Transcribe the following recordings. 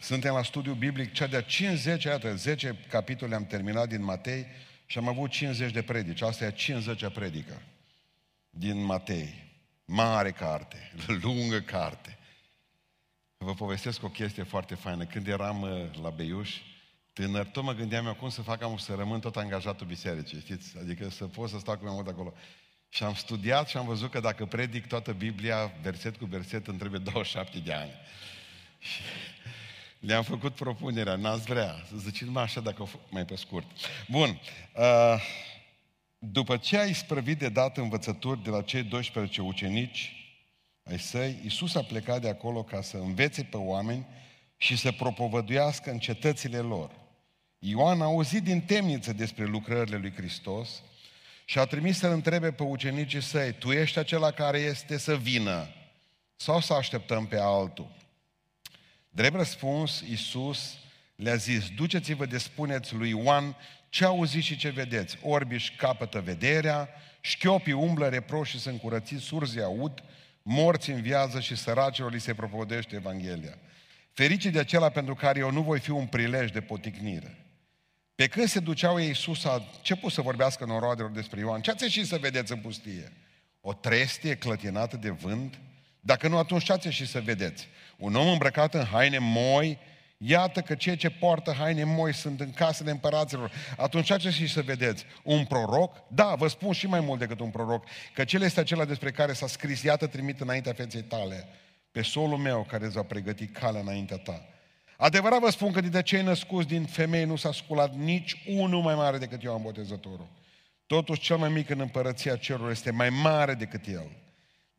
Suntem la studiu biblic, cea de-a 50, iată, 10 capitole am terminat din Matei și am avut 50 de predici. Asta e a 50 predică din Matei. Mare carte, lungă carte. Vă povestesc o chestie foarte faină. Când eram uh, la Beiuș, tânăr, tot mă gândeam eu cum să fac am să rămân tot angajatul bisericii, știți? Adică să pot să stau cu mai mult acolo. Și am studiat și am văzut că dacă predic toată Biblia, verset cu verset, îmi trebuie 27 de ani. Și le-am făcut propunerea, n-ați vrea. Să ziceți numai așa dacă o mai pe scurt. Bun. Uh, după ce ai sprăvit de dat învățături de la cei 12 ucenici ai săi, Iisus a plecat de acolo ca să învețe pe oameni și să propovăduiască în cetățile lor. Ioan a auzit din temniță despre lucrările lui Hristos și a trimis să-l întrebe pe ucenicii săi, tu ești acela care este să vină sau să așteptăm pe altul? Drept răspuns, Iisus le-a zis, duceți-vă de spuneți lui Ioan ce auziți și ce vedeți. Orbiși capătă vederea, șchiopii umblă reproși și sunt curățiți, surzi aud, morți înviază și săracilor li se propovădește Evanghelia. Fericii de acela pentru care eu nu voi fi un prilej de poticnire. Pe când se duceau ei sus, a început să vorbească noroadelor despre Ioan. Ce ați ieșit să vedeți în pustie? O trestie clătinată de vânt? Dacă nu, atunci ce ați ieșit să vedeți? Un om îmbrăcat în haine moi? Iată că cei ce poartă haine moi sunt în casele împăraților. Atunci ce ați ieșit să vedeți? Un proroc? Da, vă spun și mai mult decât un proroc, că cel este acela despre care s-a scris, iată trimit înaintea feței tale, pe solul meu care îți va pregăti calea înaintea ta. Adevărat vă spun că dintre cei născuți din femei nu s-a sculat nici unul mai mare decât Ioan Botezătorul. Totuși, cel mai mic în împărăția cerului este mai mare decât el.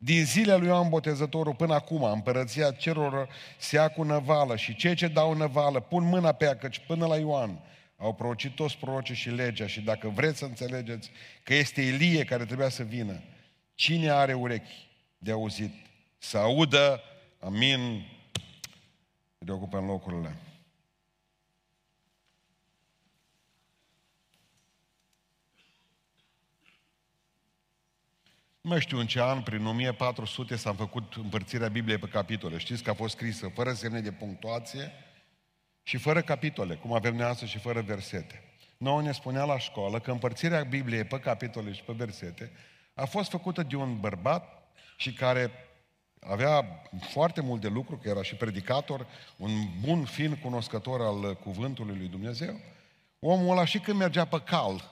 Din zilele lui Ioan Botezătorul până acum, împărăția cerurilor se ia cu năvală și cei ce dau năvală pun mâna pe ea, căci până la Ioan au prorocit toți prorocii și legea și dacă vreți să înțelegeți că este Ilie care trebuia să vină, cine are urechi de auzit, să audă, amin, de ocupă în locurile. Nu mai știu în ce an, prin 1400 s-a făcut împărțirea Bibliei pe capitole. Știți că a fost scrisă fără semne de punctuație și fără capitole, cum avem noi astăzi și fără versete. Noi ne spunea la școală că împărțirea Bibliei pe capitole și pe versete a fost făcută de un bărbat și care avea foarte mult de lucru, că era și predicator, un bun, fin cunoscător al cuvântului lui Dumnezeu. Omul ăla și când mergea pe cal, ă,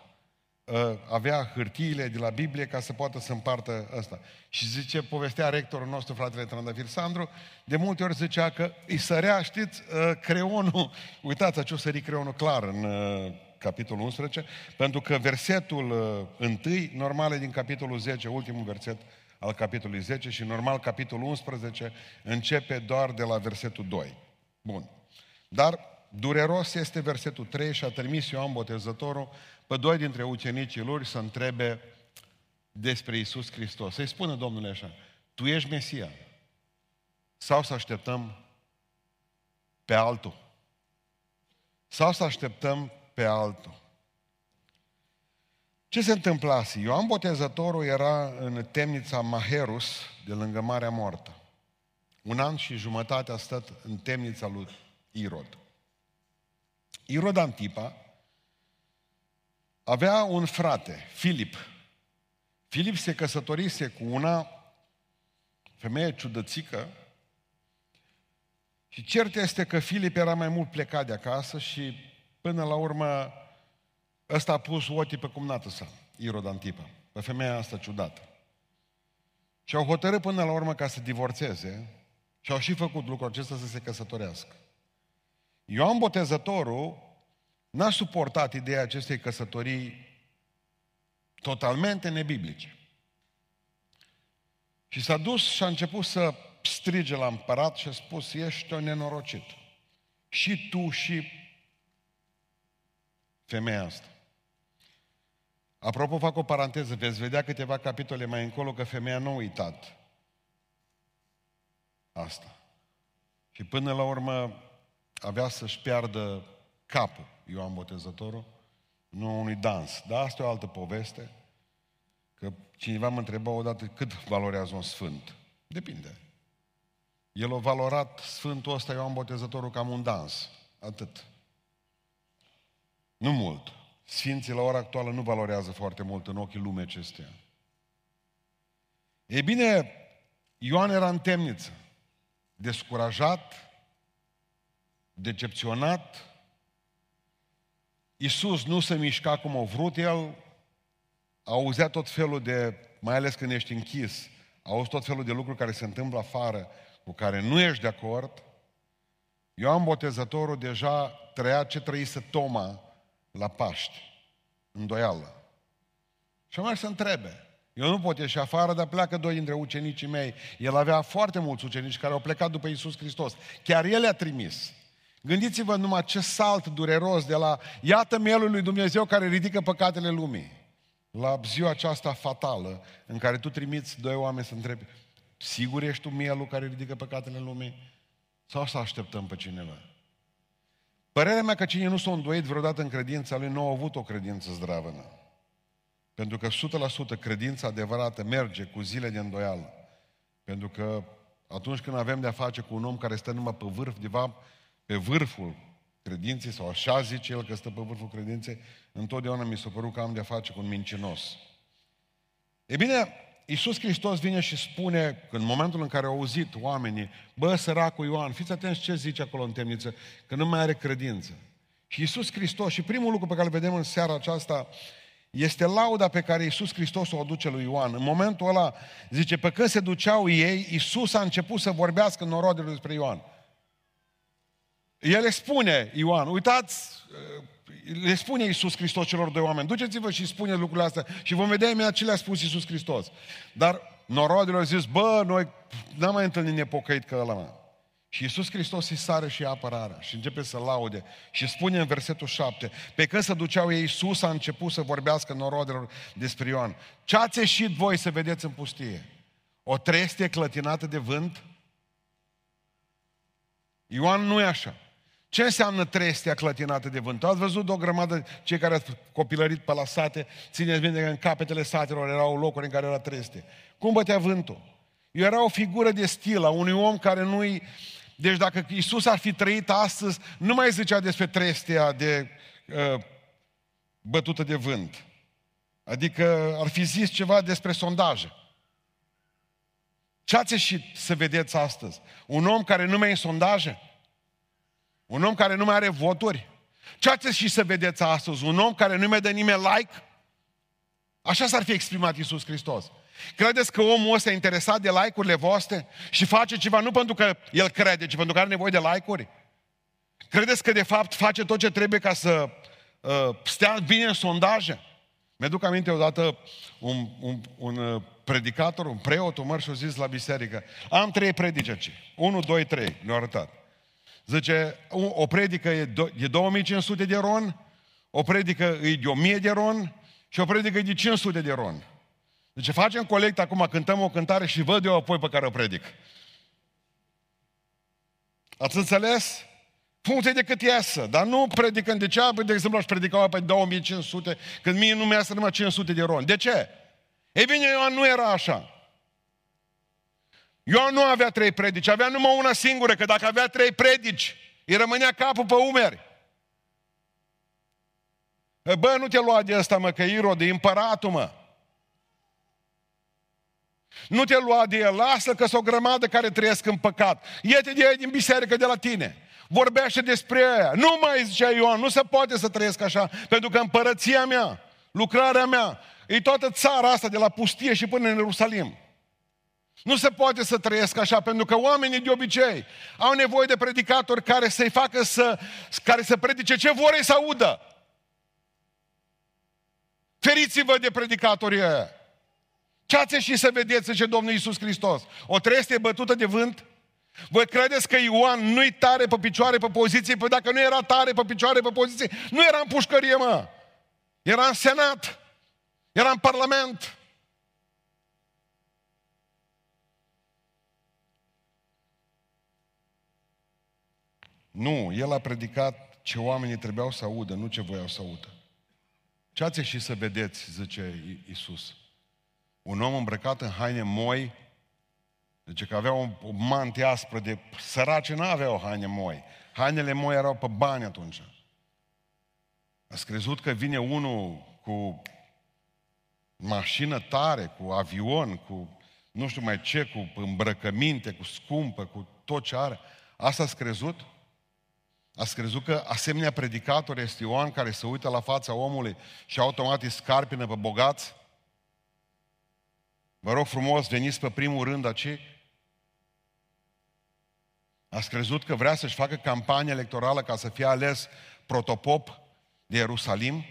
avea hârtiile de la Biblie ca să poată să împartă ăsta. Și zice, povestea rectorul nostru, fratele Trandafir Sandru, de multe ori zicea că îi sărea, știți, ă, creionul, uitați, ce o sări creionul clar în ă, capitolul 11, pentru că versetul întâi, normal e din capitolul 10, ultimul verset, al capitolului 10 și normal capitolul 11 începe doar de la versetul 2. Bun. Dar dureros este versetul 3 și a trimis Ioan Botezătorul pe doi dintre ucenicii lor să întrebe despre Isus Hristos. Să-i spună Domnule așa, Tu ești Mesia sau să așteptăm pe altul? Sau să așteptăm pe altul? Ce se întâmplase? Ioan Botezătorul era în temnița Maherus, de lângă Marea Moartă. Un an și jumătate a stat în temnița lui Irod. Irod Antipa avea un frate, Filip. Filip se căsătorise cu una femeie ciudățică și cert este că Filip era mai mult plecat de acasă și până la urmă Ăsta a pus ochii pe cumnată sa, Irod Antipa, pe femeia asta ciudată. Și au hotărât până la urmă ca să divorțeze și au și făcut lucrul acesta să se căsătorească. Ioan Botezătorul n-a suportat ideea acestei căsătorii totalmente nebiblice. Și s-a dus și a început să strige la împărat și a spus, ești o nenorocit. Și tu și femeia asta. Apropo, fac o paranteză, veți vedea câteva capitole mai încolo că femeia nu a uitat asta. Și până la urmă avea să-și piardă capul, Ioan Botezătorul, nu unui dans. Dar asta e o altă poveste, că cineva mă întreba odată cât valorează un sfânt. Depinde. El a valorat Sfântul ăsta Ioan Botezătorul cam un dans. Atât. Nu mult. Sfinții la ora actuală nu valorează foarte mult în ochii lumii acestea. Ei bine, Ioan era în temniță, descurajat, decepționat. Iisus nu se mișca cum a vrut el, auzea tot felul de, mai ales când ești închis, auzi tot felul de lucruri care se întâmplă afară, cu care nu ești de acord. Ioan Botezătorul deja trăia ce trăise Toma la Paști, îndoială. Și mai să întrebe, eu nu pot ieși afară, dar pleacă doi dintre ucenicii mei. El avea foarte mulți ucenici care au plecat după Isus Hristos. Chiar El le-a trimis. Gândiți-vă numai ce salt dureros de la iată mielul lui Dumnezeu care ridică păcatele lumii. La ziua aceasta fatală în care tu trimiți doi oameni să întrebi sigur ești tu mielul care ridică păcatele lumii? Sau să așteptăm pe cineva? Părerea mea că cine nu s-a îndoit vreodată în credința lui nu a avut o credință zdravănă. Pentru că 100% credința adevărată merge cu zile de îndoială. Pentru că atunci când avem de-a face cu un om care stă numai pe vârf, de fapt, pe vârful credinței, sau așa zice el că stă pe vârful credinței, întotdeauna mi s-a părut că am de-a face cu un mincinos. E bine, Iisus Hristos vine și spune, în momentul în care au auzit oamenii, bă, săracul Ioan, fiți atenți ce zice acolo în temniță, că nu mai are credință. Și Iisus Hristos, și primul lucru pe care îl vedem în seara aceasta, este lauda pe care Iisus Hristos o aduce lui Ioan. În momentul ăla, zice, pe când se duceau ei, Iisus a început să vorbească în norodele despre Ioan. El le spune, Ioan, uitați, le spune Iisus Hristos celor doi oameni, duceți-vă și spune lucrurile astea și vom vedea imediat ce le-a spus Iisus Hristos. Dar norodele au zis, bă, noi n-am mai întâlnit nepocăit ca ăla, mă. Și Iisus Hristos îi sare și apărarea și începe să laude și spune în versetul 7, pe când se duceau ei, Iisus a început să vorbească norodelor despre Ioan. Ce ați ieșit voi să vedeți în pustie? O trestie clătinată de vânt? Ioan nu e așa. Ce înseamnă trestia clătinată de vânt? Ați văzut o grămadă, cei care ați copilărit pe la sate, țineți minte că în capetele satelor erau locuri în care era trestie. Cum bătea vântul? Eu era o figură de stil a unui om care nu-i... Deci dacă Isus ar fi trăit astăzi, nu mai zicea despre trestia de uh, bătută de vânt. Adică ar fi zis ceva despre sondaje. Ce ați ieșit să vedeți astăzi? Un om care nu mai e în sondaje? Un om care nu mai are voturi? Ce ați și să vedeți astăzi? Un om care nu mai dă nimeni like? Așa s-ar fi exprimat Iisus Hristos. Credeți că omul ăsta e interesat de like-urile voastre și face ceva nu pentru că el crede, ci pentru că are nevoie de like-uri? Credeți că de fapt face tot ce trebuie ca să uh, stea bine în sondaje? Mi-aduc aminte odată un, un, un uh, predicator, un preot, un măr și-a zis la biserică, am trei predici. 1, 2, 3, ne-au arătat. Zice, o predică e, de 2500 de ron, o predică e de 1000 de ron și o predică e de 500 de ron. Deci facem colect acum, cântăm o cântare și văd eu apoi pe care o predic. Ați înțeles? Funcție de cât iasă, dar nu predicăm de ce, de exemplu, aș predica pe 2500, când mie nu mi-a numai 500 de ron. De ce? Ei bine, Ioan nu era așa. Ioan nu avea trei predici, avea numai una singură, că dacă avea trei predici, îi rămânea capul pe umeri. Bă, nu te lua de ăsta, mă, că Irod e împăratul, mă. Nu te lua de el, lasă că sunt o grămadă care trăiesc în păcat. Iete de ei din biserică de la tine. Vorbește despre ea. Nu mai zicea Ioan, nu se poate să trăiesc așa, pentru că împărăția mea, lucrarea mea, e toată țara asta de la pustie și până în Ierusalim. Nu se poate să trăiesc așa, pentru că oamenii de obicei au nevoie de predicatori care să-i facă să, care să predice ce vor ei să audă. Feriți-vă de predicatorii ăia. Ce ați și să vedeți, ce Domnul Iisus Hristos? O trestie bătută de vânt? Voi credeți că Ioan nu-i tare pe picioare, pe poziție? Păi dacă nu era tare pe picioare, pe poziție, nu era în pușcărie, mă. Era în senat. Era în parlament. Nu, el a predicat ce oamenii trebuiau să audă, nu ce voiau să audă. Ce ați și să vedeți, zice Iisus. Un om îmbrăcat în haine moi, Zice că avea o, o mantie aspră de... Săraci nu aveau haine moi. Hainele moi erau pe bani atunci. Ați crezut că vine unul cu mașină tare, cu avion, cu nu știu mai ce, cu îmbrăcăminte, cu scumpă, cu tot ce are. Asta ați crezut? Ați crezut că asemenea predicator este Ioan care se uită la fața omului și automat îi scarpină pe bogați? Vă rog frumos, veniți pe primul rând aici. Ați crezut că vrea să-și facă campanie electorală ca să fie ales protopop de Ierusalim?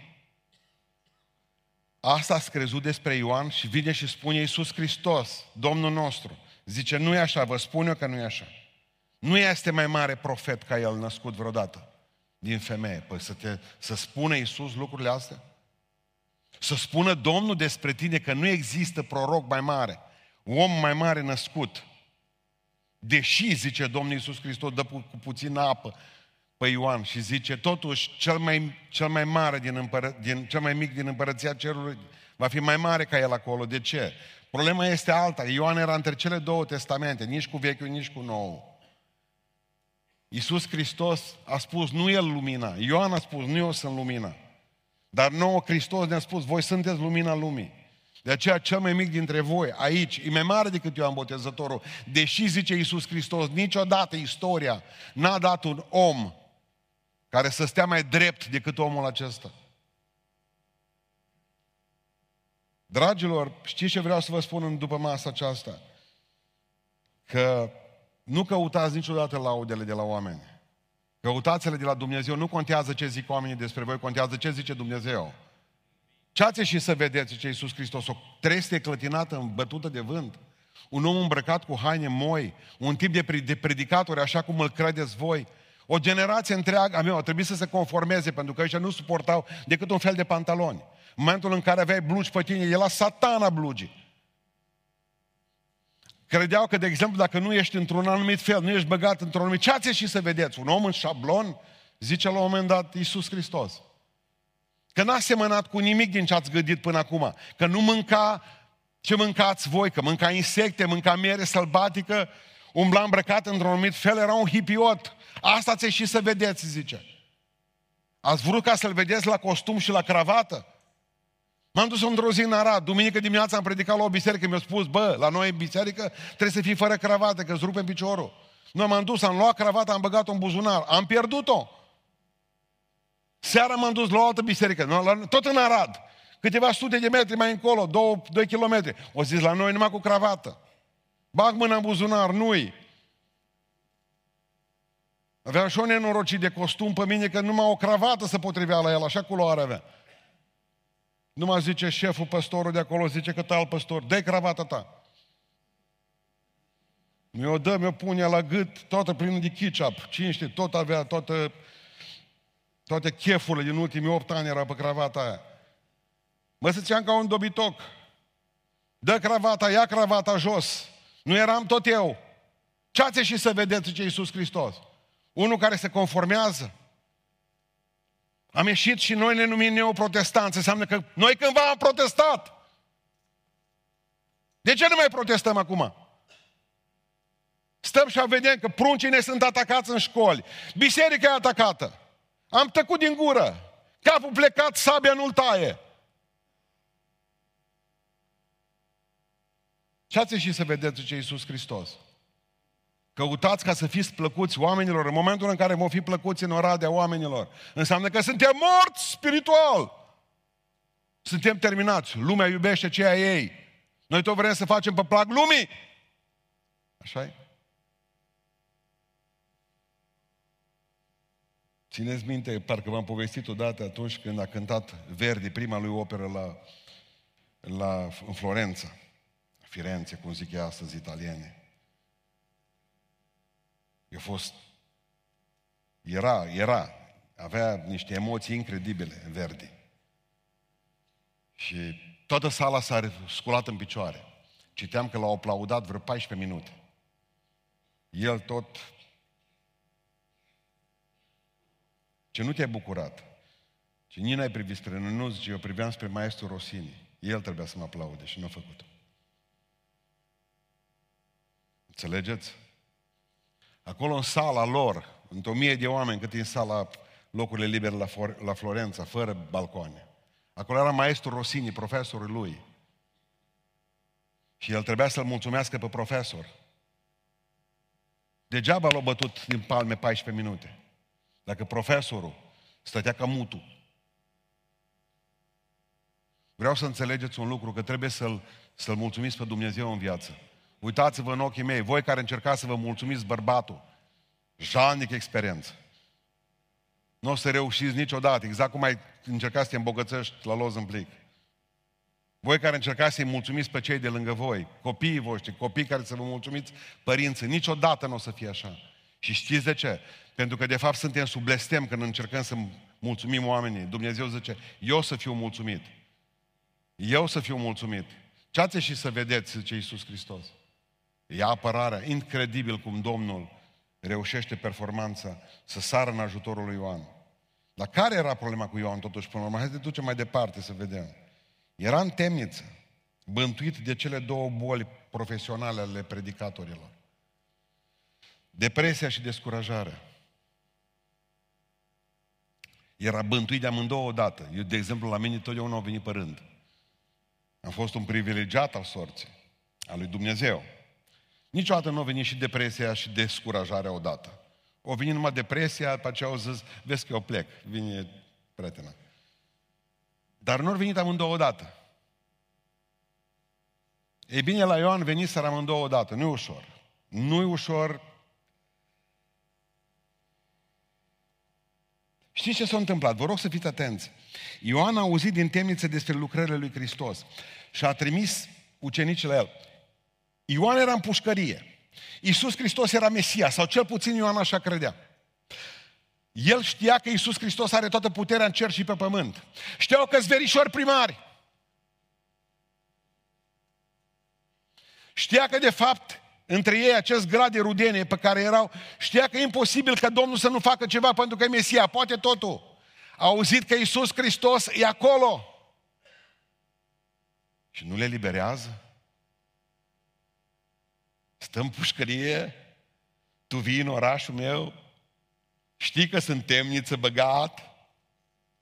Asta ați crezut despre Ioan și vine și spune Iisus Hristos, Domnul nostru. Zice, nu e așa, vă spun eu că nu e așa. Nu este mai mare profet ca el născut vreodată din femeie. Păi să, te, să spună Iisus lucrurile astea? Să spună Domnul despre tine că nu există proroc mai mare, om mai mare născut. Deși, zice Domnul Iisus Hristos, dă cu puțină apă pe Ioan și zice, totuși, cel mai, cel mai mare din, împără, din, cel mai mic din împărăția cerului va fi mai mare ca el acolo. De ce? Problema este alta. Ioan era între cele două testamente, nici cu vechiul, nici cu nou. Iisus Hristos a spus, nu El lumina. Ioan a spus, nu eu sunt lumina. Dar nouă Hristos ne-a spus, voi sunteți lumina lumii. De aceea cel mai mic dintre voi, aici, e mai mare decât Ioan Botezătorul. Deși, zice Iisus Hristos, niciodată istoria n-a dat un om care să stea mai drept decât omul acesta. Dragilor, știți ce vreau să vă spun în după masa aceasta? Că nu căutați niciodată laudele de la oameni. Căutați-le de la Dumnezeu. Nu contează ce zic oamenii despre voi, contează ce zice Dumnezeu. Ce ați și să vedeți, ce Iisus Hristos, o trestie clătinată, bătută de vânt, un om îmbrăcat cu haine moi, un tip de predicatori, așa cum îl credeți voi, o generație întreagă a mea a trebuit să se conformeze, pentru că ăștia nu suportau decât un fel de pantaloni. În momentul în care aveai blugi pe tine, la satana blugi. Credeau că, de exemplu, dacă nu ești într-un anumit fel, nu ești băgat într-un anumit... Ce ați și să vedeți? Un om în șablon? Zice la un moment dat Iisus Hristos. Că n-a semănat cu nimic din ce ați gândit până acum. Că nu mânca ce mâncați voi, că mânca insecte, mânca miere sălbatică, umbla îmbrăcat într-un anumit fel, era un hipiot. Asta ți și să vedeți, zice. Ați vrut ca să-l vedeți la costum și la cravată? M-am dus într-o zi în Arad, duminică dimineața am predicat la o biserică, mi-a spus, bă, la noi în biserică trebuie să fii fără cravată, că îți rupe piciorul. Noi m-am dus, am luat cravata, am băgat-o în buzunar, am pierdut-o. Seara m-am dus la o altă biserică, tot în Arad, câteva sute de metri mai încolo, două, doi kilometri. O zis, la noi numai cu cravată. Bag mâna în buzunar, nu-i. Avea și o nenorocit de costum pe mine că numai o cravată se potrivea la el, așa culoare avea. Nu mă zice șeful păstorul de acolo, zice că tal păstor, dă cravata ta. Mi-o dă, mi-o pune la gât, toată plină de ketchup, cinște, tot avea, toată, toate chefurile din ultimii opt ani era pe cravata aia. Mă ziceam ca un dobitoc. Dă cravata, ia cravata jos. Nu eram tot eu. Ce ați și să vedeți ce Iisus Hristos? Unul care se conformează. Am ieșit și noi ne numim neoprotestanți. Înseamnă că noi cândva am protestat. De ce nu mai protestăm acum? Stăm și vedem că pruncii ne sunt atacați în școli. Biserica e atacată. Am tăcut din gură. Capul plecat, sabia nu-l taie. Ce ați ieșit să vedeți ce Iisus Hristos? Căutați ca să fiți plăcuți oamenilor. În momentul în care vom fi plăcuți în oradea oamenilor, înseamnă că suntem morți spiritual. Suntem terminați. Lumea iubește ceea ei. Noi tot vrem să facem pe plac lumii. așa e? Țineți minte, parcă v-am povestit odată atunci când a cântat Verdi, prima lui operă la, la, în Florența, Firenze, cum zic ea astăzi, italiene. A fost, era, era, avea niște emoții incredibile în Verdi. Și toată sala s-a sculat în picioare. Citeam că l-au aplaudat vreo 14 minute. El tot... Ce nu te-ai bucurat? Ce nici n-ai privit spre noi, nu zice, eu priveam spre maestru Rosini. El trebuia să mă aplaude și nu a făcut-o. Înțelegeți? Acolo în sala lor, într-o mie de oameni cât în sala locurile libere la, For- la Florența, fără balcoane. Acolo era maestru Rosini, profesorul lui. Și el trebuia să-l mulțumească pe profesor. Degeaba l-a bătut din palme 14 minute. Dacă profesorul stătea ca mutul. Vreau să înțelegeți un lucru, că trebuie să-l, să-l mulțumiți pe Dumnezeu în viață. Uitați-vă în ochii mei, voi care încercați să vă mulțumiți bărbatul, jalnic experiență. Nu o să reușiți niciodată, exact cum ai încercat să te îmbogățești la loz în plic. Voi care încercați să-i mulțumiți pe cei de lângă voi, copiii voștri, copii care să vă mulțumiți părinții, niciodată nu o să fie așa. Și știți de ce? Pentru că de fapt suntem sub blestem când încercăm să mulțumim oamenii. Dumnezeu zice, eu să fiu mulțumit. Eu să fiu mulțumit. Ce ați și să vedeți, zice Iisus Hristos. E apărarea, incredibil cum Domnul reușește performanța să sară în ajutorul lui Ioan. Dar care era problema cu Ioan totuși până la urmă? Haideți să ducem mai departe să vedem. Era în temniță, bântuit de cele două boli profesionale ale predicatorilor. Depresia și descurajarea. Era bântuit de amândouă odată. Eu, de exemplu, la mine totdeauna au venit pe rând. Am fost un privilegiat al sorții, al lui Dumnezeu. Niciodată nu a venit și depresia și descurajarea odată. O venit numai depresia, după aceea au zis, vezi că eu plec, vine prietena. Dar nu au venit amândouă odată. Ei bine, la Ioan venit să amândouă odată. Nu e ușor. Nu e ușor. Știți ce s-a întâmplat? Vă rog să fiți atenți. Ioan a auzit din temniță despre lucrările lui Hristos și a trimis ucenicii la el. Ioan era în pușcărie. Iisus Hristos era Mesia, sau cel puțin Ioan așa credea. El știa că Iisus Hristos are toată puterea în cer și pe pământ. Știau că verișori primari. Știa că de fapt între ei acest grad de rudenie pe care erau, știa că e imposibil ca Domnul să nu facă ceva pentru că e Mesia, poate totul. A auzit că Iisus Hristos e acolo. Și nu le liberează? Stăm pușcărie, tu vii în orașul meu, știi că sunt temniță băgat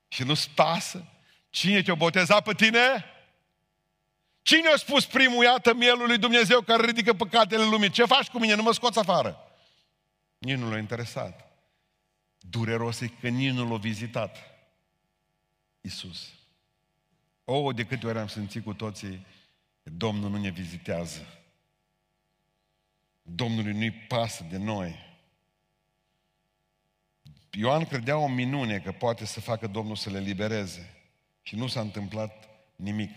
și nu-ți pasă. Cine te-a botezat pe tine? Cine a spus primul, iată mielul lui Dumnezeu care ridică păcatele lumii? Ce faci cu mine? Nu mă scoți afară. Nici nu l-a interesat. Dureros e că nici nu l-a vizitat. Isus. O, de câte ori am simțit cu toții, Domnul nu ne vizitează. Domnului nu-i pasă de noi. Ioan credea o minune că poate să facă Domnul să le libereze. Și nu s-a întâmplat nimic.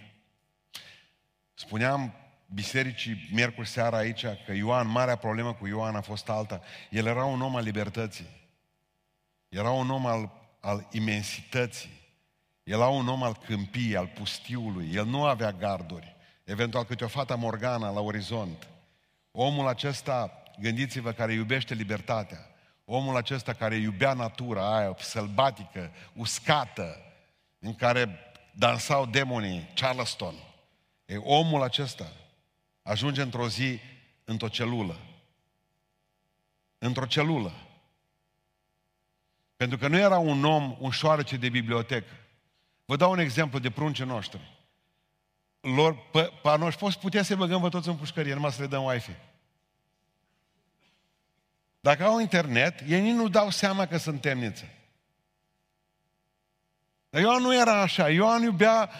Spuneam bisericii miercuri seara aici că Ioan, marea problemă cu Ioan a fost alta. El era un om al libertății. Era un om al, al imensității. Era un om al câmpiei, al pustiului. El nu avea garduri. Eventual câte o fată morgana la orizont. Omul acesta, gândiți-vă, care iubește libertatea. Omul acesta care iubea natura aia sălbatică, uscată, în care dansau demonii, Charleston. E, omul acesta ajunge într-o zi într-o celulă. Într-o celulă. Pentru că nu era un om, un șoarece de bibliotecă. Vă dau un exemplu de pruncii noștri. Lor, pe, pe noi poți putea să băgăm vă toți în pușcărie, numai să le dăm Wi-Fi. Dacă au internet, ei nici nu dau seama că sunt temniță. Dar Ioan nu era așa. Ioan iubea,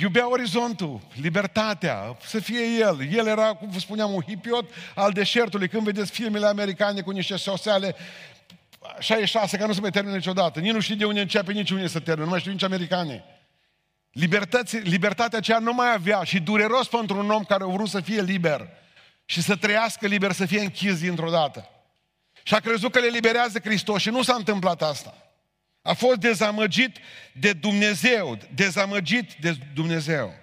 iubea orizontul, libertatea, să fie el. El era, cum vă spuneam, un hipiot al deșertului. Când vedeți filmele americane cu niște soseale 66, că nu se mai termină niciodată. Nici nu știu de unde începe, nici unde se termină. Nu mai știu nici americane. Libertatea aceea nu mai avea și dureros pentru un om care a vrut să fie liber și să trăiască liber, să fie închis dintr-o dată. Și a crezut că le liberează Hristos și nu s-a întâmplat asta. A fost dezamăgit de Dumnezeu, dezamăgit de Dumnezeu.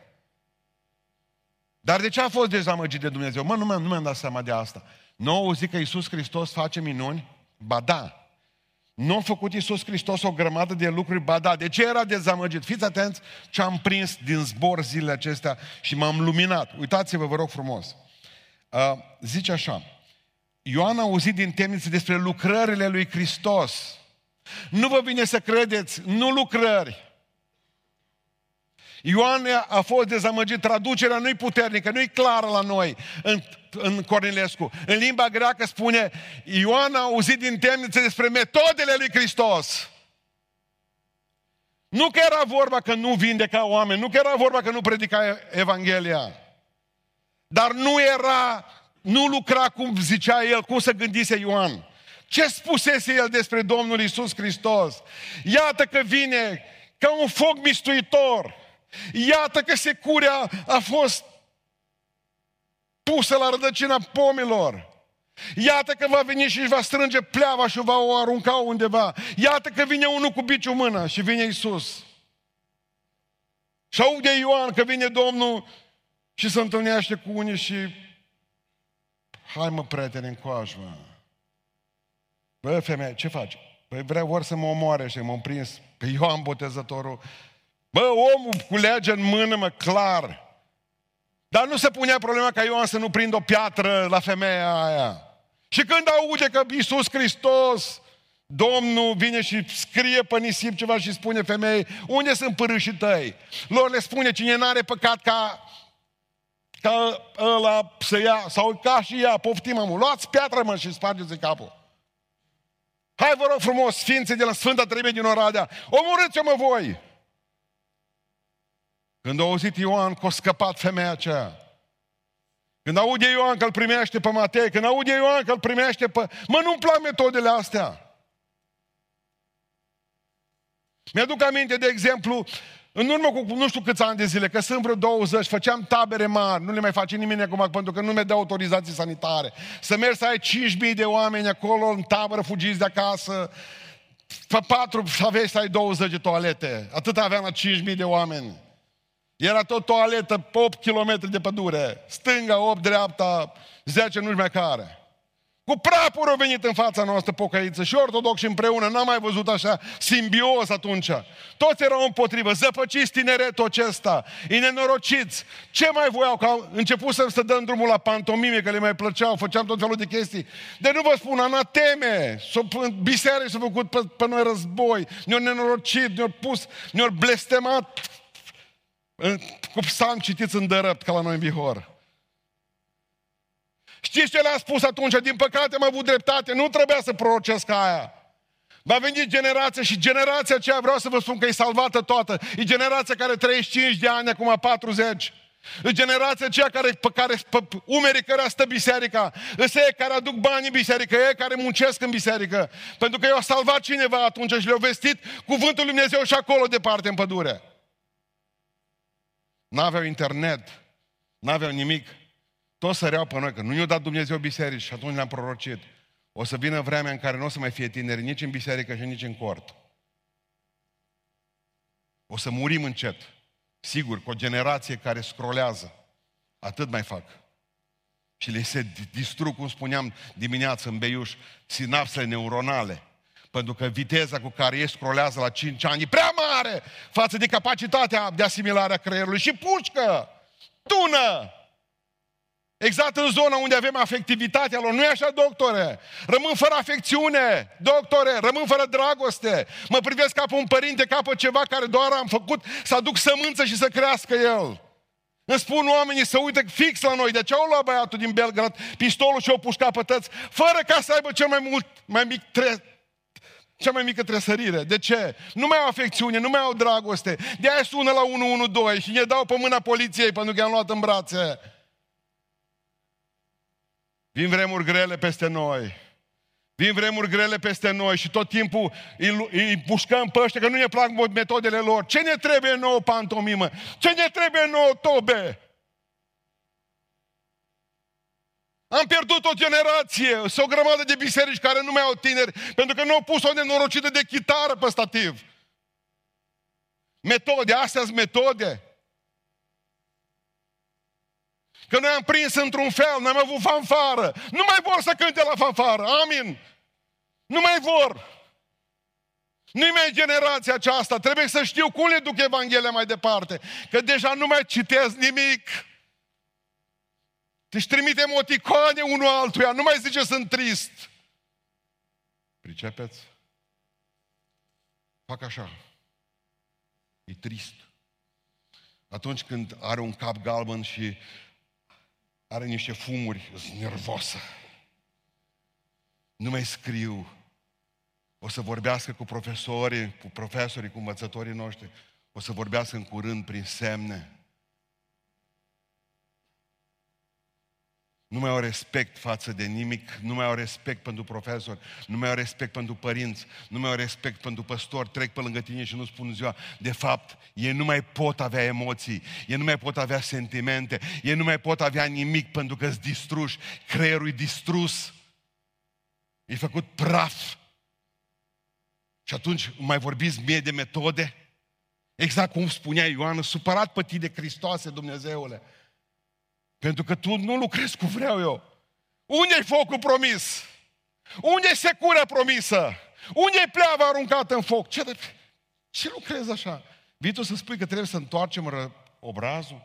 Dar de ce a fost dezamăgit de Dumnezeu? Mă, nu mi-am, nu mi-am dat seama de asta. Nu au zis că Iisus Hristos face minuni? Ba da. Nu a făcut Iisus Hristos o grămadă de lucruri? Ba da. De ce era dezamăgit? Fiți atenți ce am prins din zbor zilele acestea și m-am luminat. Uitați-vă, vă rog frumos. Uh, zice așa, Ioan a auzit din temniță despre lucrările lui Hristos. Nu vă vine să credeți, nu lucrări. Ioan a fost dezamăgit, traducerea nu-i puternică, nu-i clară la noi în, în Cornilescu. În limba greacă spune, Ioan a auzit din temniță despre metodele lui Hristos. Nu că era vorba că nu vindeca oameni, nu că era vorba că nu predica Evanghelia, dar nu era, nu lucra cum zicea el, cum să gândise Ioan. Ce spusese el despre Domnul Isus Hristos? Iată că vine ca un foc mistuitor. Iată că securea a fost pusă la rădăcina pomilor. Iată că va veni și își va strânge pleava și va o arunca undeva. Iată că vine unul cu biciu mână și vine Isus. Și aude Ioan că vine Domnul și se întâlnește cu unii și hai mă, prieteni, în coajmă. Bă, femeie, ce faci? Păi vreau ori să mă omoare și m-am prins pe Ioan Botezătorul. Bă, omul cu lege în mână, mă, clar. Dar nu se punea problema ca Ioan să nu prindă o piatră la femeia aia. Și când aude că Iisus Hristos, Domnul vine și scrie pe nisip ceva și spune femeii, unde sunt părâșii tăi? Lor le spune, cine n-are păcat ca, ca ăla să ia, sau ca și ea, poftim amul, luați piatră mă și spargeți capul. Hai vă rog frumos, sfințe de la Sfânta Treime din Oradea, omorâți-o mă voi! Când a auzit Ioan că a scăpat femeia aceea, când aude Ioan că îl primește pe Matei, când aude Ioan că îl primește pe... Mă, nu-mi plac metodele astea. Mi-aduc aminte, de exemplu, în urmă cu nu știu câți ani de zile, că sunt vreo 20, făceam tabere mari, nu le mai face nimeni acum pentru că nu mi dă autorizații sanitare. Să mergi să ai 5.000 de oameni acolo în tabără, fugiți de acasă, pe patru să aveți să ai 20 de toalete. Atât aveam la 5.000 de oameni. Era tot toaletă 8 km de pădure. Stânga, 8, dreapta, 10 nu mai care. Cu prapuri au venit în fața noastră pocăiță și ortodoxi împreună, n-am mai văzut așa simbios atunci. Toți erau împotrivă, zăpăciți tineretul acesta, e nenorociți. Ce mai voiau? Că au început să, să dăm drumul la pantomime, că le mai plăceau, făceam tot felul de chestii. De nu vă spun, anateme, biserici s-au făcut pe, pe noi război, ne-au nenorocit, ne-au pus, ne-au blestemat cu psalm citiți în dărăpt, ca la noi în Bihor. Știți ce le-a spus atunci? Din păcate am avut dreptate, nu trebuia să prorocesc aia. Va veni generația și generația aceea, vreau să vă spun că e salvată toată. E generația care 35 de ani, acum 40. E generația aceea care, pe care, pe umerii care stă biserica. Îs ei care aduc bani în biserică, ei care muncesc în biserică. Pentru că i-au salvat cineva atunci și le-au vestit cuvântul Lui Dumnezeu și acolo departe în pădure. N-aveau internet, n-aveau nimic. Toți săreau pe noi, că nu ne-a dat Dumnezeu biserici și atunci le-am prorocit. O să vină vremea în care nu o să mai fie tineri nici în biserică și nici în cort. O să murim încet. Sigur, cu o generație care scrolează. Atât mai fac. Și le se distrug, cum spuneam dimineață în Beiuș, sinapsele neuronale. Pentru că viteza cu care ei scrolează la 5 ani e prea mare față de capacitatea de asimilare a creierului. Și pușcă, tună, Exact în zona unde avem afectivitatea lor. Nu e așa, doctore? Rămân fără afecțiune, doctore, rămân fără dragoste. Mă privesc ca pe un părinte, ca pe ceva care doar am făcut să aduc sămânță și să crească el. Îmi spun oamenii să uite fix la noi. De ce au luat băiatul din Belgrad pistolul și o pușcat pe tăți, fără ca să aibă cel mai mult, mai mic tre- cea mai mică tresărire. De ce? Nu mai au afecțiune, nu mai au dragoste. De aia sună la 112 și ne dau pe mâna poliției pentru că i-am luat în brațe. Vin vremuri grele peste noi. Vin vremuri grele peste noi și tot timpul îi, îi pușcăm pe ăștia că nu ne plac metodele lor. Ce ne trebuie nouă pantomimă? Ce ne trebuie nouă tobe? Am pierdut o generație, sunt o grămadă de biserici care nu mai au tineri, pentru că nu au pus o nenorocită de chitară pe stativ. Metode, astea sunt metode. Că noi am prins într-un fel, noi am avut fanfară. Nu mai vor să cânte la fanfară, amin. Nu mai vor. Nu-i mai generația aceasta. Trebuie să știu cum le duc Evanghelia mai departe. Că deja nu mai citesc nimic. Deci trimite emoticoane unul altuia, nu mai zice sunt trist. Pricepeți? Fac așa. E trist. Atunci când are un cap galben și are niște fumuri, sunt nervosă. Nu mai scriu. O să vorbească cu profesorii, cu profesorii, cu învățătorii noștri. O să vorbească în curând prin semne. Nu mai au respect față de nimic, nu mai au respect pentru profesori, nu mai au respect pentru părinți, nu mai au respect pentru păstori, trec pe lângă tine și nu spun ziua. De fapt, ei nu mai pot avea emoții, ei nu mai pot avea sentimente, ei nu mai pot avea nimic pentru că sunt distruși, creierul e distrus, e făcut praf. Și atunci mai vorbiți mie de metode? Exact cum spunea Ioan, supărat pe tine, Hristoase, Dumnezeule. Pentru că tu nu lucrezi cu vreau eu. Unde-i focul promis? Unde-i secura promisă? Unde-i pleava aruncată în foc? Ce, de... ce lucrezi așa? Vii tu să spui că trebuie să întoarcem ră... obrazul?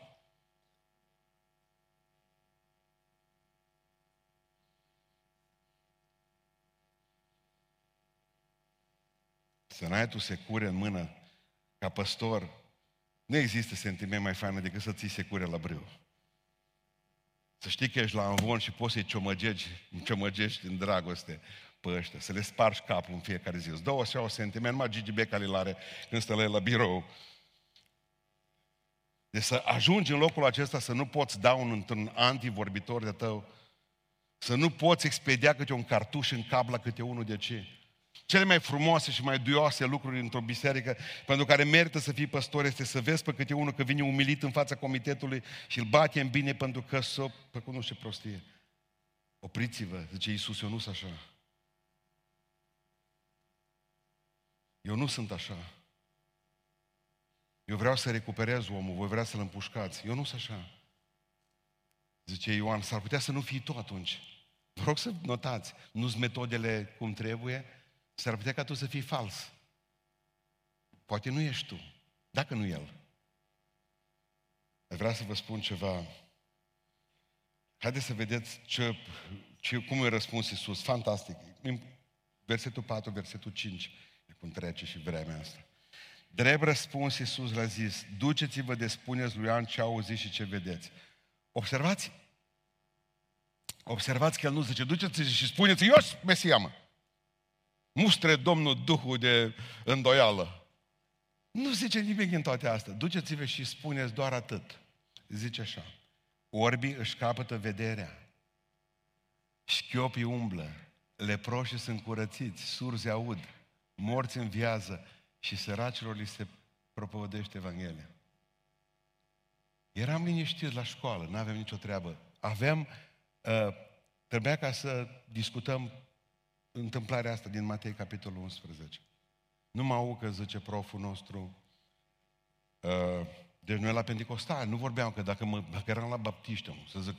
Să n-ai tu secure în mână ca păstor, nu există sentiment mai fain decât să ții secure la brâu. Să știi că ești la învon și poți să-i ciomăgești, ciomăgești în dragoste pe ăștia, să le spargi capul în fiecare zi. Îți dă o așa o sentiment, numai Gigi Becali are când stă la el la birou. Deci să ajungi în locul acesta să nu poți da un, un antivorbitor de tău, să nu poți expedia câte un cartuș în cap la câte unul de ce. Cele mai frumoase și mai duioase lucruri într-o biserică pentru care merită să fii păstor este să vezi pe câte unul că vine umilit în fața comitetului și îl bate în bine pentru că s-o făcut nu știu ce prostie. Opriți-vă, zice Iisus, eu nu sunt așa. Eu nu sunt așa. Eu vreau să recuperez omul, voi vrea să-l împușcați. Eu nu sunt așa. Zice Ioan, s-ar putea să nu fii tu atunci. Vă rog să notați, nu-s metodele cum trebuie, S-ar putea ca tu să fii fals. Poate nu ești tu, dacă nu el. Vreau să vă spun ceva. Haideți să vedeți ce, ce, cum îi răspuns Iisus. Fantastic. Versetul 4, versetul 5, de cum trece și vremea asta. Drept răspuns Iisus l-a zis, duceți-vă de spuneți lui Ioan ce auziți și ce vedeți. Observați? Observați că el nu zice, duceți-vă și spuneți, eu Mesia, mă mustre Domnul Duhul de îndoială. Nu zice nimic din toate astea. Duceți-vă și spuneți doar atât. Zice așa. Orbii își capătă vederea. Șchiopii umblă. Leproșii sunt curățiți. Surzi aud. Morți înviază. Și săracilor li se propovădește Evanghelia. Eram liniștiți la școală, nu aveam nicio treabă. Aveam, uh, trebuia ca să discutăm întâmplarea asta din Matei, capitolul 11. Nu mă aud că zice proful nostru, uh, deci noi la Pentecostal nu vorbeam că dacă, mă, dacă eram la baptiști, să zic,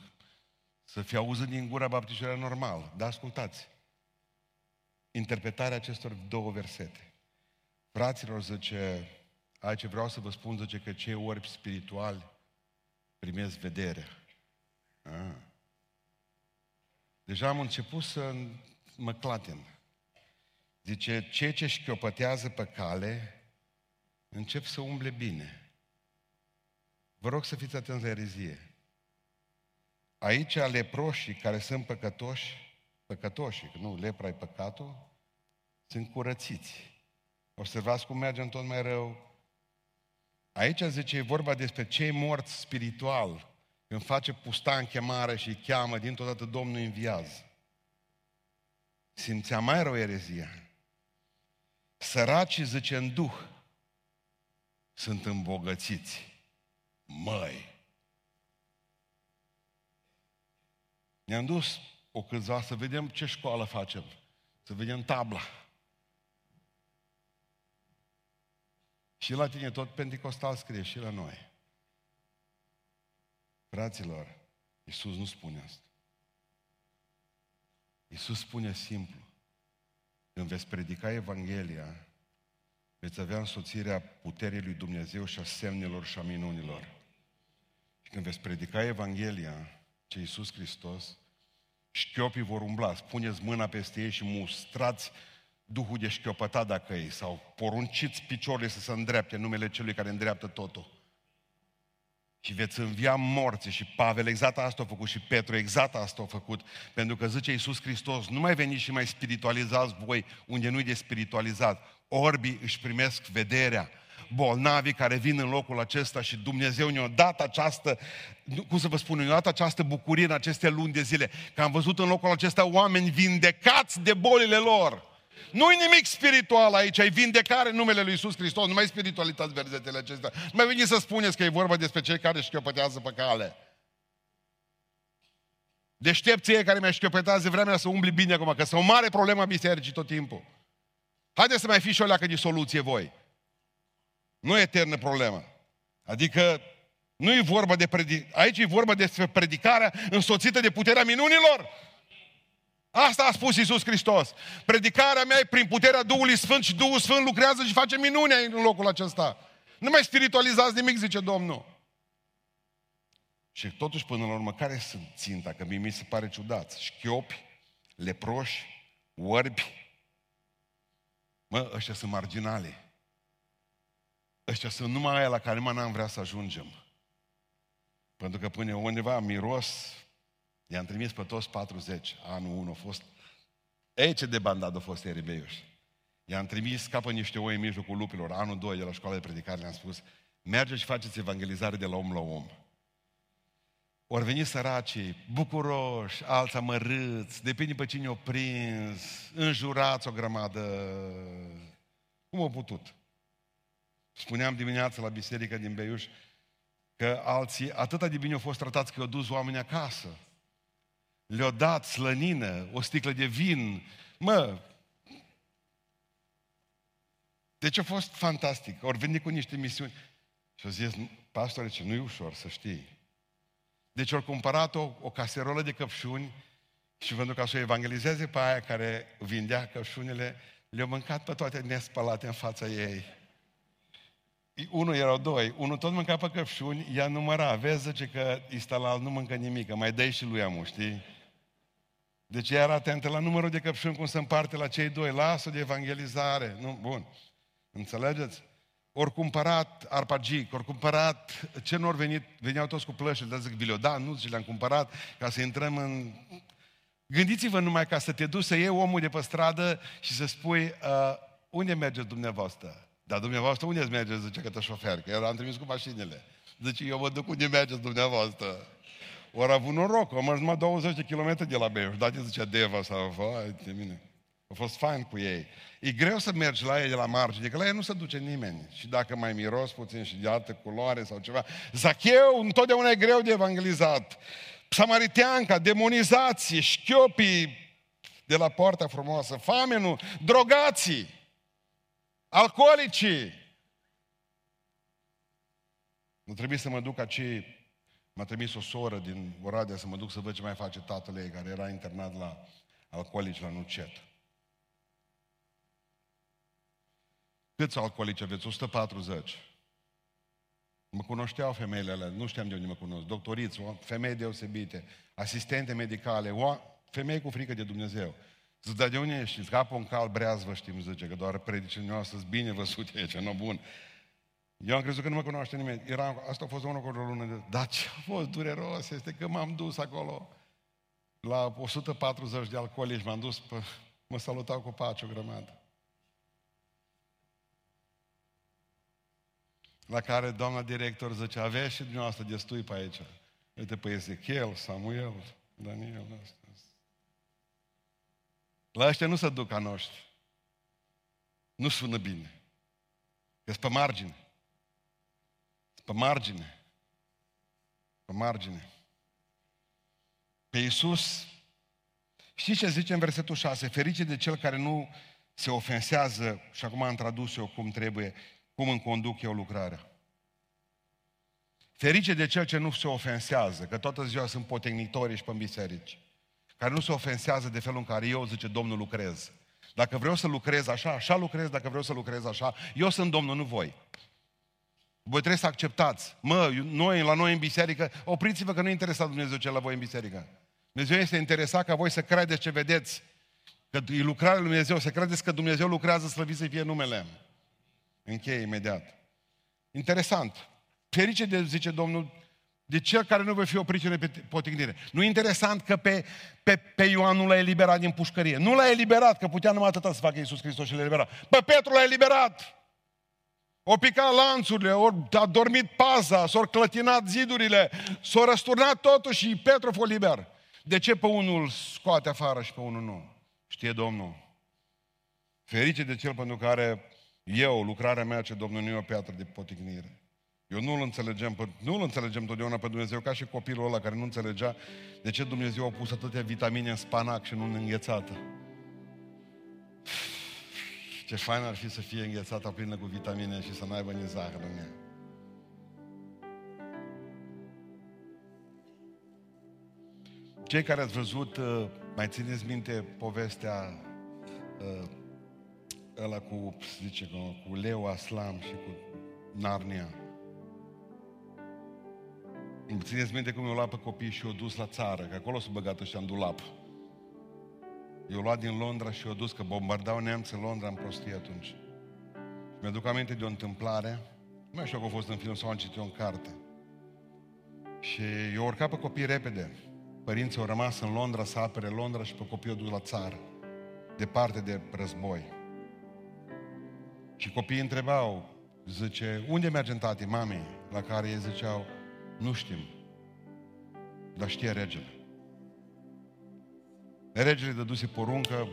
să fie auzit din gura baptiștilor normal. Dar ascultați, interpretarea acestor două versete. Fraților, zice, aici vreau să vă spun, zice, că cei orbi spirituali primesc vedere. Ah. Deja am început să mă clatin. Zice, cei ce șchiopătează pe cale încep să umble bine. Vă rog să fiți atenți la erezie. Aici leproșii care sunt păcătoși, păcătoși, că nu, lepra e păcatul, sunt curățiți. Observați cum mergem tot mai rău. Aici zice, e vorba despre cei morți spiritual, când face pustan chemare și îi cheamă, dintr-o dată Domnul înviază simțea mai rău erezia. Săracii, zice, în duh, sunt îmbogățiți. Măi! Ne-am dus o câțiva să vedem ce școală facem. Să vedem tabla. Și la tine tot Pentecostal scrie și la noi. Fraților, Iisus nu spune asta. Iisus spune simplu, când veți predica Evanghelia, veți avea însoțirea puterii lui Dumnezeu și a semnelor și a minunilor. Și când veți predica Evanghelia, ce Iisus Hristos, șchiopii vor umbla, puneți mâna peste ei și mustrați Duhul de șchiopătat dacă ei, sau porunciți picioarele să se îndrepte în numele Celui care îndreaptă totul. Și veți învia morții și Pavel exact asta a făcut și Petru exact asta a făcut. Pentru că zice Iisus Hristos, nu mai veniți și mai spiritualizați voi unde nu-i de spiritualizat. Orbii își primesc vederea, bolnavii care vin în locul acesta și Dumnezeu ne-a dat această, cum să vă spun, ne-a dat această bucurie în aceste luni de zile, că am văzut în locul acesta oameni vindecați de bolile lor. Nu-i nimic spiritual aici, ai vindecare în numele Lui Iisus Hristos, nu mai spiritualitate verzetele acestea. Nu mai veni să spuneți că e vorba despre cei care șchiopătează pe cale. Deștepție care mi-a șchiopătează vremea să umbli bine acum, că sunt o mare problemă a bisericii tot timpul. Haideți să mai fiți și o leacă de soluție voi. Nu e eternă problemă. Adică nu e vorba de predic... Aici e vorba despre predicarea însoțită de puterea minunilor. Asta a spus Iisus Hristos. Predicarea mea e prin puterea Duhului Sfânt și Duhul Sfânt lucrează și face minune în locul acesta. Nu mai spiritualizați nimic, zice Domnul. Și totuși, până la urmă, care sunt ținta? Că mie mi se pare ciudat. Șchiopi, leproși, orbi. Mă, ăștia sunt marginale. Ăștia sunt numai aia la care mă n-am vrea să ajungem. Pentru că până undeva miros, i-am trimis pe toți 40. Anul 1 a fost... Ei, ce de bandat a fost Eribeiuș. I-am trimis ca pe niște oi în mijlocul lupilor. Anul 2 de la școala de predicare le-am spus, mergeți și faceți evangelizare de la om la om. Ori veni săracii, bucuroși, alți amărâți, depinde pe cine o prins, înjurați o grămadă. Cum au putut? Spuneam dimineața la biserică din Beiuș că alții atâta de bine au fost tratați că i-au dus oameni acasă. Le-au dat slănină, o sticlă de vin. Mă, deci a fost fantastic. Ori venit cu niște misiuni. Și au zis, pastore, ce nu e ușor să știi. Deci au cumpărat o, o caserolă de căpșuni și pentru ca să o evangelizeze pe aia care vindea căpșunile, le-au mâncat pe toate nespălate în fața ei. Unul erau doi, unul tot mânca pe căpșuni, ea număra, vezi, zice că Istalal nu mâncă nimic, că mai dai și lui amu, știi? Deci ea era atentă la numărul de căpșuni, cum se împarte la cei doi, lasă de evangelizare. Nu, bun. Înțelegeți? Ori cumpărat arpagic, ori cumpărat, ce nu ori venit, veneau toți cu plășile, dar zic, vi da, nu, și le-am cumpărat ca să intrăm în... Gândiți-vă numai ca să te duci să iei omul de pe stradă și să spui, uh, unde mergeți dumneavoastră? Dar dumneavoastră unde mergeți, zice către șofer, că eram trimis cu mașinile. Zice, eu mă duc unde mergeți dumneavoastră. Ori a avut noroc, am mers numai 20 de kilometri de la Beiuș. Da, zice Deva sau, vai de mine. A fost fain cu ei. E greu să mergi la ei de la margine, că la ei nu se duce nimeni. Și dacă mai miros puțin și de altă culoare sau ceva. Zacheu, întotdeauna e greu de evangelizat. Samariteanca, demonizație, șchiopii de la poarta frumoasă, famenul, drogații alcoolicii. Nu trebuie să mă duc aici, m-a trimis o soră din Oradea să mă duc să văd ce mai face tatăl ei, care era internat la alcoolici la Nucet. Câți alcoolici aveți? 140. Mă cunoșteau femeile alea, nu știam de unde mă cunosc, doctoriți, femei deosebite, asistente medicale, o, femei cu frică de Dumnezeu. Zic, dar de unde ești? Zic, un cal breaz, vă știm, zice, că doar predicile noastre sunt bine văzute aici, nu bun. Eu am crezut că nu mă cunoaște nimeni. Era, asta a fost unul cu o lună de... Dar ce a fost dureros este că m-am dus acolo la 140 de alcoolici, m-am dus pe... Mă salutau cu pace o grămadă. La care doamna director zice, aveți și dumneavoastră destui pe aici. Uite pe Ezechiel, Samuel, Daniel, asta. La ăștia nu se duc ca noștri. Nu sună bine. Că pe margine. Pe margine. Pe margine. Pe Iisus, știți ce zice în versetul 6? Ferice de cel care nu se ofensează, și acum am tradus eu cum trebuie, cum îmi conduc eu lucrarea. Ferice de cel ce nu se ofensează, că toată ziua sunt potenitori și pe biserici care nu se ofensează de felul în care eu, zice Domnul, lucrez. Dacă vreau să lucrez așa, așa lucrez, dacă vreau să lucrez așa, eu sunt Domnul, nu voi. Voi trebuie să acceptați. Mă, noi, la noi în biserică, opriți-vă că nu interesa Dumnezeu ce la voi în biserică. Dumnezeu este interesat ca voi să credeți ce vedeți. Că e lucrarea lui Dumnezeu, să credeți că Dumnezeu lucrează slăvit să fie numele. Încheie imediat. Interesant. Ferice de, zice Domnul, de cel care nu va fi o pricină pe potignire. Nu e interesant că pe, pe, pe Ioan nu l-a eliberat din pușcărie. Nu l-a eliberat, că putea numai atâta să facă Iisus Hristos și l-a eliberat. Pe Petru l-a eliberat. O picat lanțurile, ori a dormit paza, s-au clătinat zidurile, s-au răsturnat totul și Petru a fost liber. De ce pe unul scoate afară și pe unul nu? Știe Domnul. Ferice de cel pentru care eu, lucrarea mea, ce Domnul nu e o piatră de potignire. Eu nu-L înțelegem, nu-L înțelegem totdeauna pe Dumnezeu, ca și copilul ăla care nu înțelegea de ce Dumnezeu a pus atâtea vitamine în spanac și nu în înghețată. Ce fain ar fi să fie înghețată plină cu vitamine și să n-aibă nici zahăr în ea. Cei care ați văzut, uh, mai țineți minte povestea uh, ăla cu, zice, cu Leo Aslam și cu Narnia. Îmi țineți minte cum i-au luat pe copii și i-au dus la țară, că acolo s-au băgat ăștia în dulap. I-au luat din Londra și i-au dus, că bombardau neamți în Londra în prostie atunci. Și mi-aduc aminte de o întâmplare, nu mai știu că a fost în film sau am citit în carte. Și i-au urcat pe copii repede. Părinții au rămas în Londra să apere Londra și pe copii au dus la țară, departe de război. Și copiii întrebau, zice, unde mergem tati, mami? La care ei ziceau, nu știm. Dar știe regele. Regele dăduse poruncă,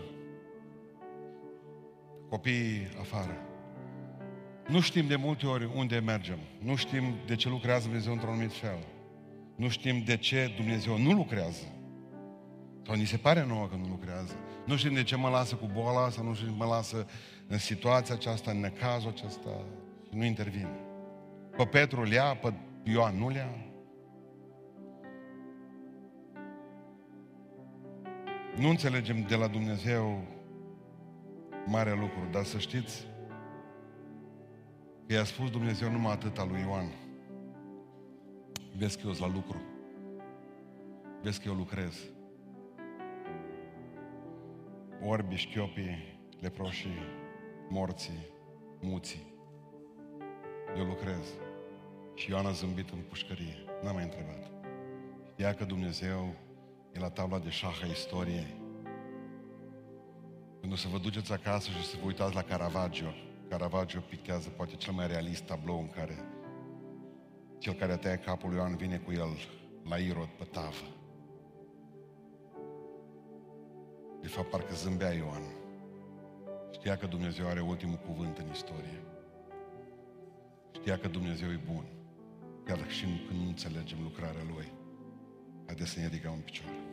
copiii afară. Nu știm de multe ori unde mergem. Nu știm de ce lucrează Dumnezeu într-un anumit fel. Nu știm de ce Dumnezeu nu lucrează. Sau ni se pare nouă că nu lucrează. Nu știm de ce mă lasă cu boala sau nu știm de ce mă lasă în situația aceasta, în necazul acesta și nu intervine. Pe Petru îl ia, pe Ioan nu le Nu înțelegem de la Dumnezeu mare lucru, dar să știți că i-a spus Dumnezeu numai atâta lui Ioan. Vezi că eu la lucru. Vezi că eu lucrez. Orbi, șchiopii, leproșii, morții, muții. Eu lucrez. Și Ioan a zâmbit în pușcărie. N-a mai întrebat. Știa că Dumnezeu e la tabla de șah a istoriei. Când o să vă duceți acasă și o să vă uitați la Caravaggio, Caravaggio pictează poate cel mai realist tablou în care cel care a tăiat capul lui Ioan vine cu el la Irod pe tavă. De fapt, parcă zâmbea Ioan. Știa că Dumnezeu are ultimul cuvânt în istorie. Știa că Dumnezeu e bun chiar și când nu înțelegem lucrarea Lui. Haideți să ne ridicăm în picioare.